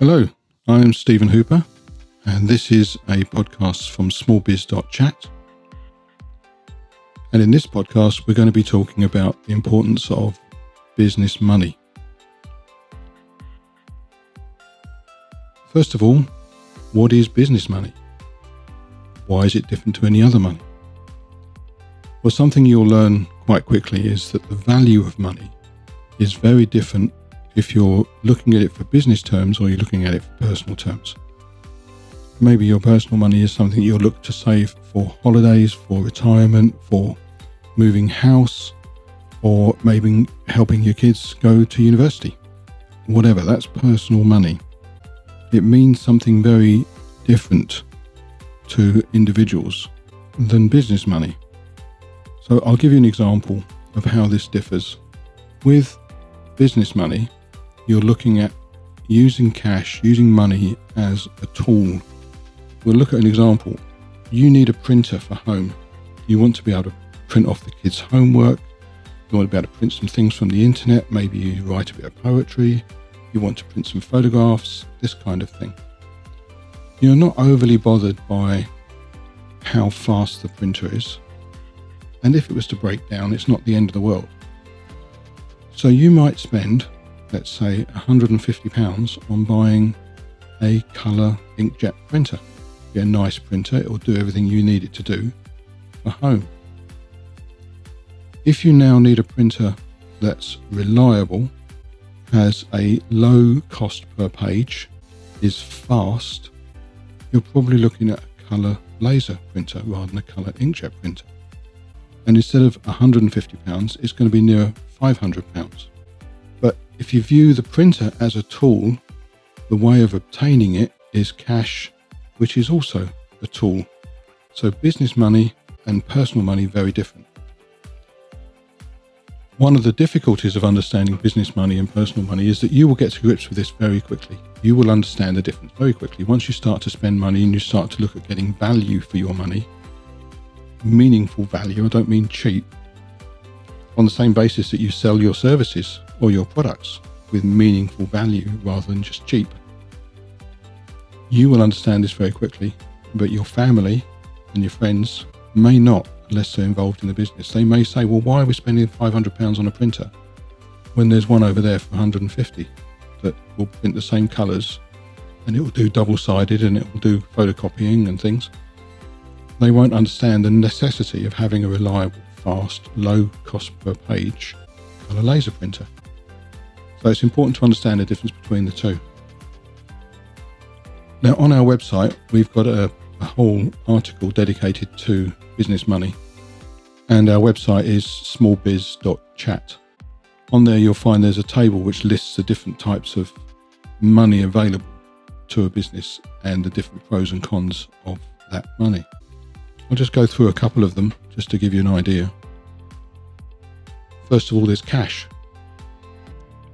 Hello, I'm Stephen Hooper, and this is a podcast from smallbiz.chat. And in this podcast, we're going to be talking about the importance of business money. First of all, what is business money? Why is it different to any other money? Well, something you'll learn quite quickly is that the value of money is very different if you're looking at it for business terms or you're looking at it for personal terms. Maybe your personal money is something you'll look to save for holidays, for retirement, for moving house, or maybe helping your kids go to university. Whatever, that's personal money. It means something very different to individuals than business money. So I'll give you an example of how this differs. With business money, you're looking at using cash, using money as a tool. We'll look at an example. You need a printer for home. You want to be able to print off the kids' homework. You want to be able to print some things from the internet. Maybe you write a bit of poetry. You want to print some photographs, this kind of thing. You're not overly bothered by how fast the printer is. And if it was to break down, it's not the end of the world. So you might spend let's say, £150 on buying a colour inkjet printer. Get a nice printer, it will do everything you need it to do for home. If you now need a printer that's reliable, has a low cost per page, is fast, you're probably looking at a colour laser printer rather than a colour inkjet printer. And instead of £150, it's going to be near £500. If you view the printer as a tool, the way of obtaining it is cash, which is also a tool. So business money and personal money very different. One of the difficulties of understanding business money and personal money is that you will get to grips with this very quickly. You will understand the difference very quickly. Once you start to spend money and you start to look at getting value for your money, meaningful value, I don't mean cheap, on the same basis that you sell your services or your products with meaningful value rather than just cheap. You will understand this very quickly, but your family and your friends may not unless they're involved in the business. They may say, well, why are we spending £500 on a printer when there's one over there for 150 that will print the same colours and it will do double sided and it will do photocopying and things? They won't understand the necessity of having a reliable, fast, low cost per page colour laser printer. So it's important to understand the difference between the two. Now, on our website, we've got a, a whole article dedicated to business money, and our website is smallbiz.chat. On there, you'll find there's a table which lists the different types of money available to a business and the different pros and cons of that money. I'll just go through a couple of them just to give you an idea. First of all, there's cash.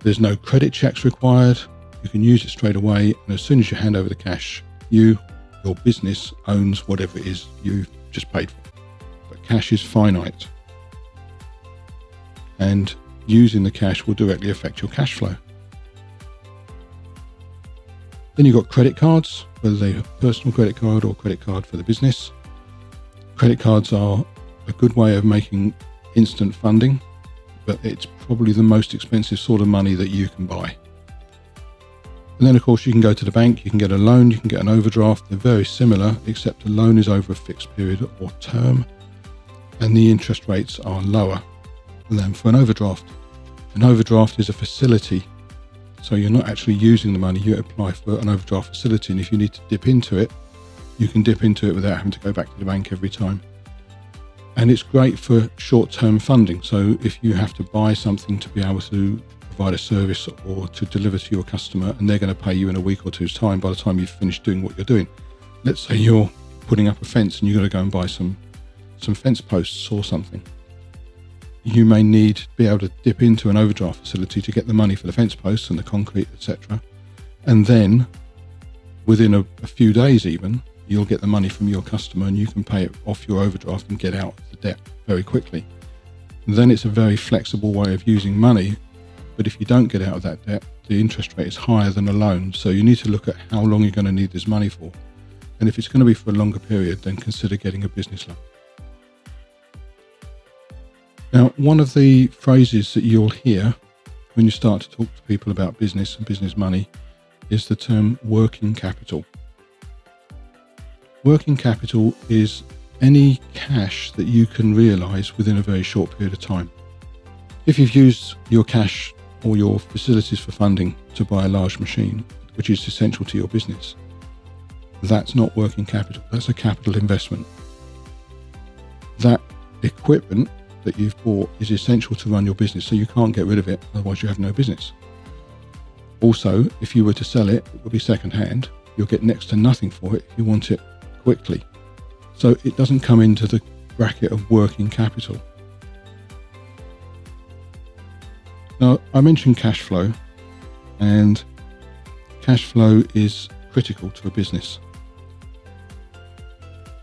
There's no credit checks required. You can use it straight away. And as soon as you hand over the cash, you, your business owns whatever it is you've just paid for. But cash is finite. And using the cash will directly affect your cash flow. Then you've got credit cards, whether they're personal credit card or credit card for the business. Credit cards are a good way of making instant funding but it's probably the most expensive sort of money that you can buy. And then, of course, you can go to the bank, you can get a loan, you can get an overdraft. They're very similar, except a loan is over a fixed period or term, and the interest rates are lower than for an overdraft. An overdraft is a facility, so you're not actually using the money, you apply for an overdraft facility, and if you need to dip into it, you can dip into it without having to go back to the bank every time and it's great for short term funding. So if you have to buy something to be able to provide a service or to deliver to your customer, and they're going to pay you in a week or two's time by the time you've finished doing what you're doing. Let's say you're putting up a fence and you've got to go and buy some some fence posts or something. You may need to be able to dip into an overdraft facility to get the money for the fence posts and the concrete, etc. And then within a, a few days, even you'll get the money from your customer and you can pay it off your overdraft and get out of the debt very quickly. And then it's a very flexible way of using money But if you don't get out of that debt, the interest rate is higher than a loan. So you need to look at how long you're going to need this money for. And if it's going to be for a longer period, then consider getting a business loan. Now, one of the phrases that you'll hear when you start to talk to people about business and business money is the term working capital. Working capital is any cash that you can realize within a very short period of time. If you've used your cash or your facilities for funding to buy a large machine, which is essential to your business, that's not working capital, that's a capital investment. That equipment that you've bought is essential to run your business, so you can't get rid of it, otherwise, you have no business. Also, if you were to sell it, it would be second hand. You'll get next to nothing for it if you want it quickly. So it doesn't come into the bracket of working capital. Now, I mentioned cash flow, and cash flow is critical to a business.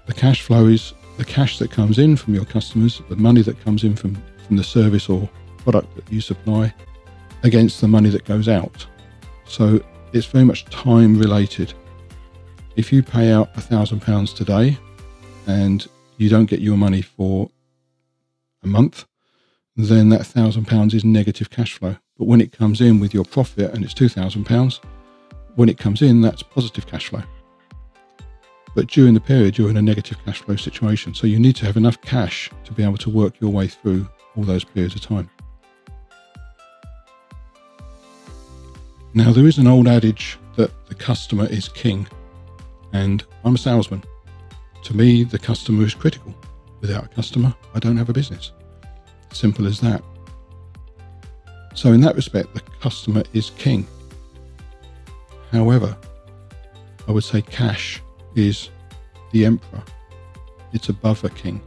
The cash flow is the cash that comes in from your customers, the money that comes in from, from the service or product that you supply, against the money that goes out. So it's very much time related. If you pay out a thousand pounds today and you don't get your money for a month, then that thousand pounds is negative cash flow. But when it comes in with your profit and it's two thousand pounds, when it comes in, that's positive cash flow. But during the period, you're in a negative cash flow situation. So you need to have enough cash to be able to work your way through all those periods of time. Now, there is an old adage that the customer is king, and I'm a salesman. To me, the customer is critical. Without a customer, I don't have a business. Simple as that. So, in that respect, the customer is king. However, I would say cash is the emperor. It's above a king.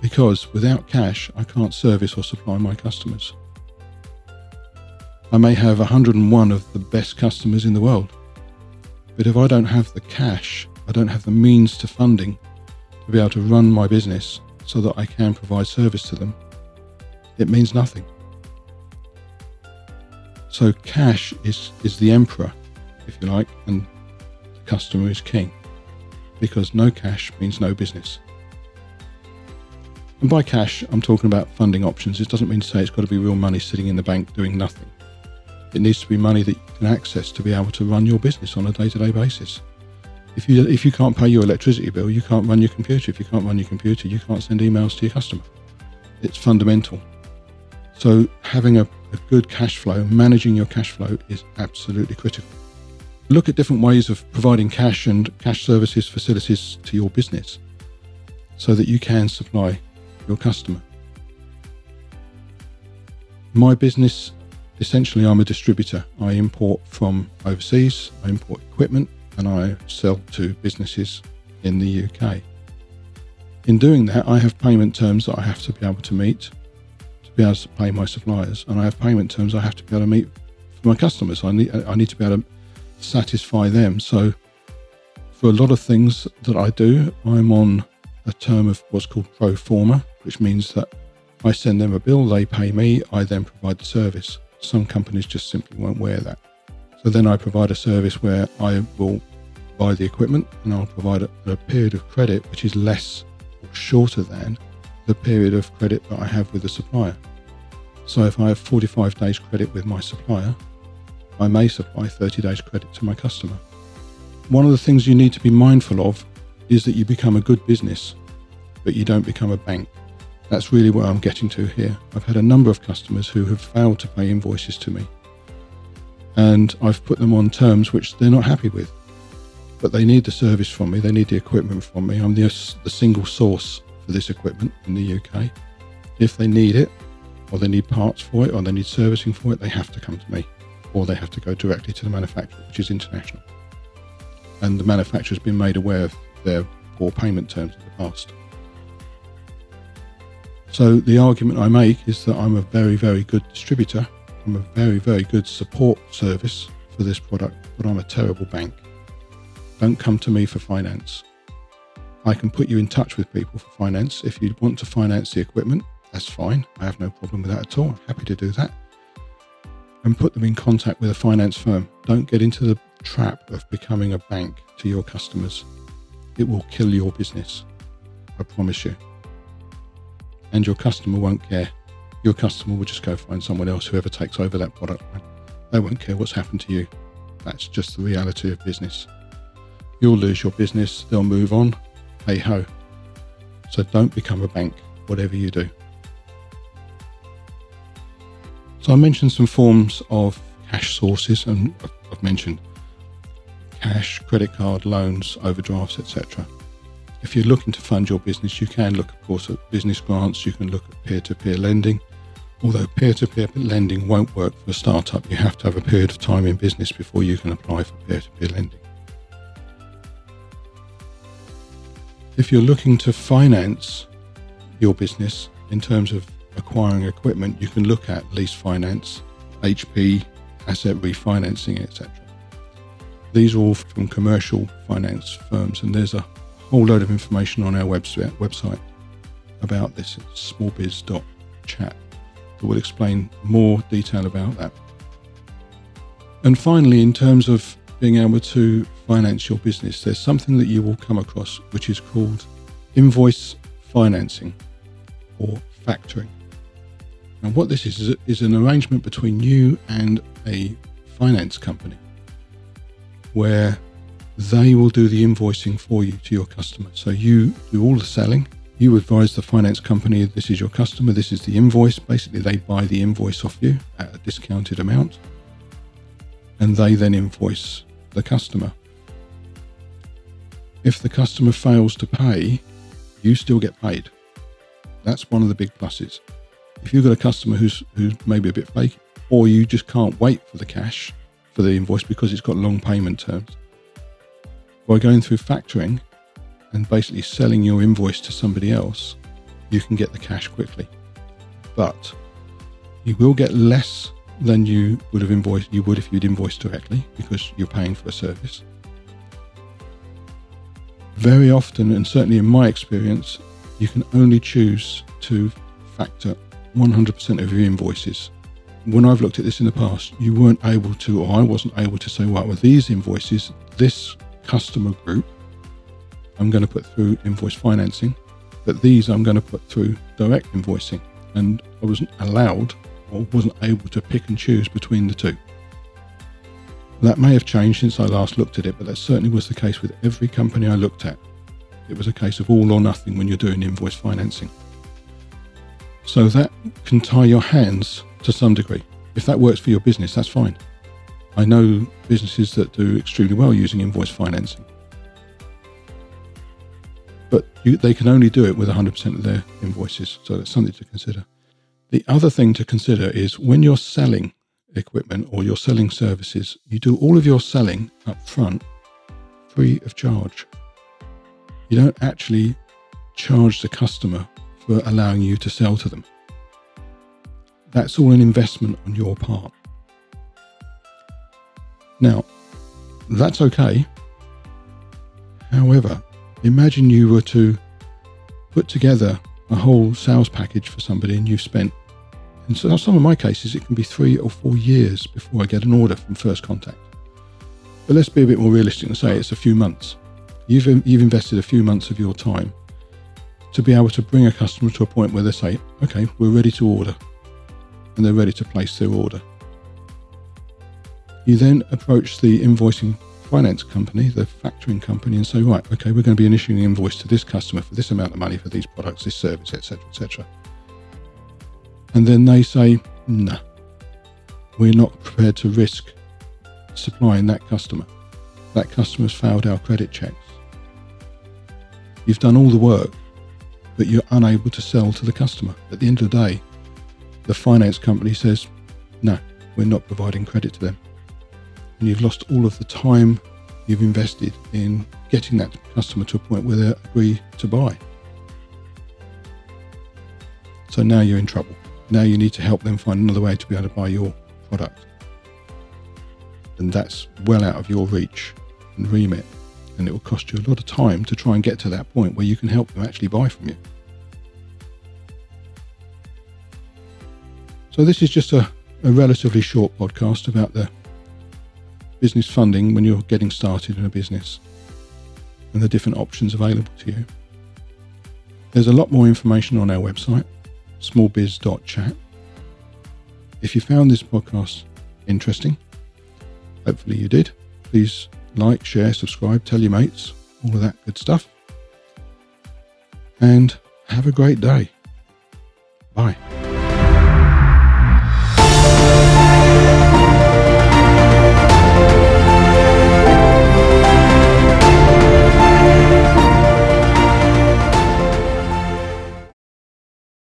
Because without cash, I can't service or supply my customers. I may have 101 of the best customers in the world, but if I don't have the cash, I don't have the means to funding to be able to run my business so that I can provide service to them, it means nothing. So cash is, is the emperor, if you like, and the customer is king, because no cash means no business. And by cash, I'm talking about funding options. It doesn't mean to say it's got to be real money sitting in the bank doing nothing. It needs to be money that you can access to be able to run your business on a day-to-day basis. If you if you can't pay your electricity bill, you can't run your computer. If you can't run your computer, you can't send emails to your customer. It's fundamental. So having a, a good cash flow, managing your cash flow is absolutely critical. Look at different ways of providing cash and cash services facilities to your business so that you can supply your customer. My business, essentially, I'm a distributor. I import from overseas, I import equipment, and I sell to businesses in the UK. In doing that, I have payment terms that I have to be able to meet to be able to pay my suppliers, and I have payment terms I have to be able to meet for my customers. I need I need to be able to satisfy them. So for a lot of things that I do, I'm on a term of what's called pro forma, which means that I send them a bill, they pay me, I then provide the service. Some companies just simply won't wear that. So then I provide a service where I will buy the equipment and I'll provide a, a period of credit which is less or shorter than the period of credit that I have with the supplier. So if I have 45 days credit with my supplier, I may supply 30 days credit to my customer. One of the things you need to be mindful of is that you become a good business, but you don't become a bank. That's really what I'm getting to here. I've had a number of customers who have failed to pay invoices to me, and I've put them on terms which they're not happy with. But they need the service from me, they need the equipment from me. I'm the, the single source for this equipment in the UK. If they need it, or they need parts for it, or they need servicing for it, they have to come to me, or they have to go directly to the manufacturer, which is international. And the manufacturer's been made aware of their poor payment terms in the past. So the argument I make is that I'm a very, very good distributor. I'm a very, very good support service for this product, but I'm a terrible bank. Don't come to me for finance. I can put you in touch with people for finance. If you want to finance the equipment, that's fine. I have no problem with that at all. I'm happy to do that. and put them in contact with a finance firm. Don't get into the trap of becoming a bank to your customers. It will kill your business. I promise you. And your customer won't care. Your customer will just go find someone else, whoever takes over that product line. They won't care what's happened to you. That's just the reality of business. You'll lose your business, they'll move on. Hey ho. So don't become a bank, whatever you do. So I mentioned some forms of cash sources, and I've mentioned cash, credit card, loans, overdrafts, etc. If you're looking to fund your business, you can look, of course, at business grants. You can look at peer-to-peer lending. Although peer-to-peer lending won't work for a startup, you have to have a period of time in business before you can apply for peer-to-peer lending. If you're looking to finance your business in terms of acquiring equipment, you can look at lease finance, HP, asset refinancing, etc. These are all from commercial finance firms, and there's a whole load of information on our website, website about this at smallbiz.chat that will explain more detail about that. And finally, in terms of being able to finance your business, there's something that you will come across which is called invoice financing or factoring. And what this is, is an arrangement between you and a finance company where they will do the invoicing for you to your customer. So you do all the selling. You advise the finance company this is your customer, this is the invoice. Basically, they buy the invoice off you at a discounted amount and they then invoice the customer. If the customer fails to pay, you still get paid. That's one of the big pluses. If you've got a customer who's who's maybe a bit fake, or you just can't wait for the cash for the invoice because it's got long payment terms, by going through factoring and basically selling your invoice to somebody else, you can get the cash quickly. But you will get less than you would have invoiced you would if you'd invoiced directly because you're paying for a service. Very often, and certainly in my experience, you can only choose to factor 100% of your invoices. When I've looked at this in the past, you weren't able to, or I wasn't able to say, right, with these invoices, this customer group, I'm going to put through invoice financing, but these I'm going to put through direct invoicing. And I wasn't allowed or wasn't able to pick and choose between the two. That may have changed since I last looked at it, but that certainly was the case with every company I looked at. It was a case of all or nothing when you're doing invoice financing. So that can tie your hands to some degree. If that works for your business, that's fine. I know businesses that do extremely well using invoice financing. But you, they can only do it with 100% of their invoices. So that's something to consider. The other thing to consider is when you're selling equipment or you're selling services, you do all of your selling up front free of charge. You don't actually charge the customer for allowing you to sell to them. That's all an investment on your part. Now, that's okay. However, imagine you were to put together a whole sales package for somebody and you've spent in some of my cases it can be three or four years before I get an order from first contact. But let's be a bit more realistic and say it's a few months. You've, you've invested a few months of your time to be able to bring a customer to a point where they say, okay, we're ready to order. And they're ready to place their order. You then approach the invoicing finance company, the factoring company, and say, right, okay, we're going to be issuing an invoice to this customer for this amount of money for these products, this service, etc., etc. And then they say, no, nah, we're not prepared to risk supplying that customer. That customer's failed our credit checks. You've done all the work, but you're unable to sell to the customer. At the end of the day, the finance company says, no, we're not providing credit to them and you've lost all of the time you've invested in getting that customer to a point where they agree to buy. So now you're in trouble. Now you need to help them find another way to be able to buy your product. And that's well out of your reach and remit. And it will cost you a lot of time to try and get to that point where you can help them actually buy from you. So this is just a a relatively short podcast about the business funding when you're getting started in a business and the different options available to you. There's a lot more information on our website, smallbiz.chat. If you found this podcast interesting, hopefully you did, please like, share, subscribe, tell your mates, all of that good stuff. And have a great day. Bye.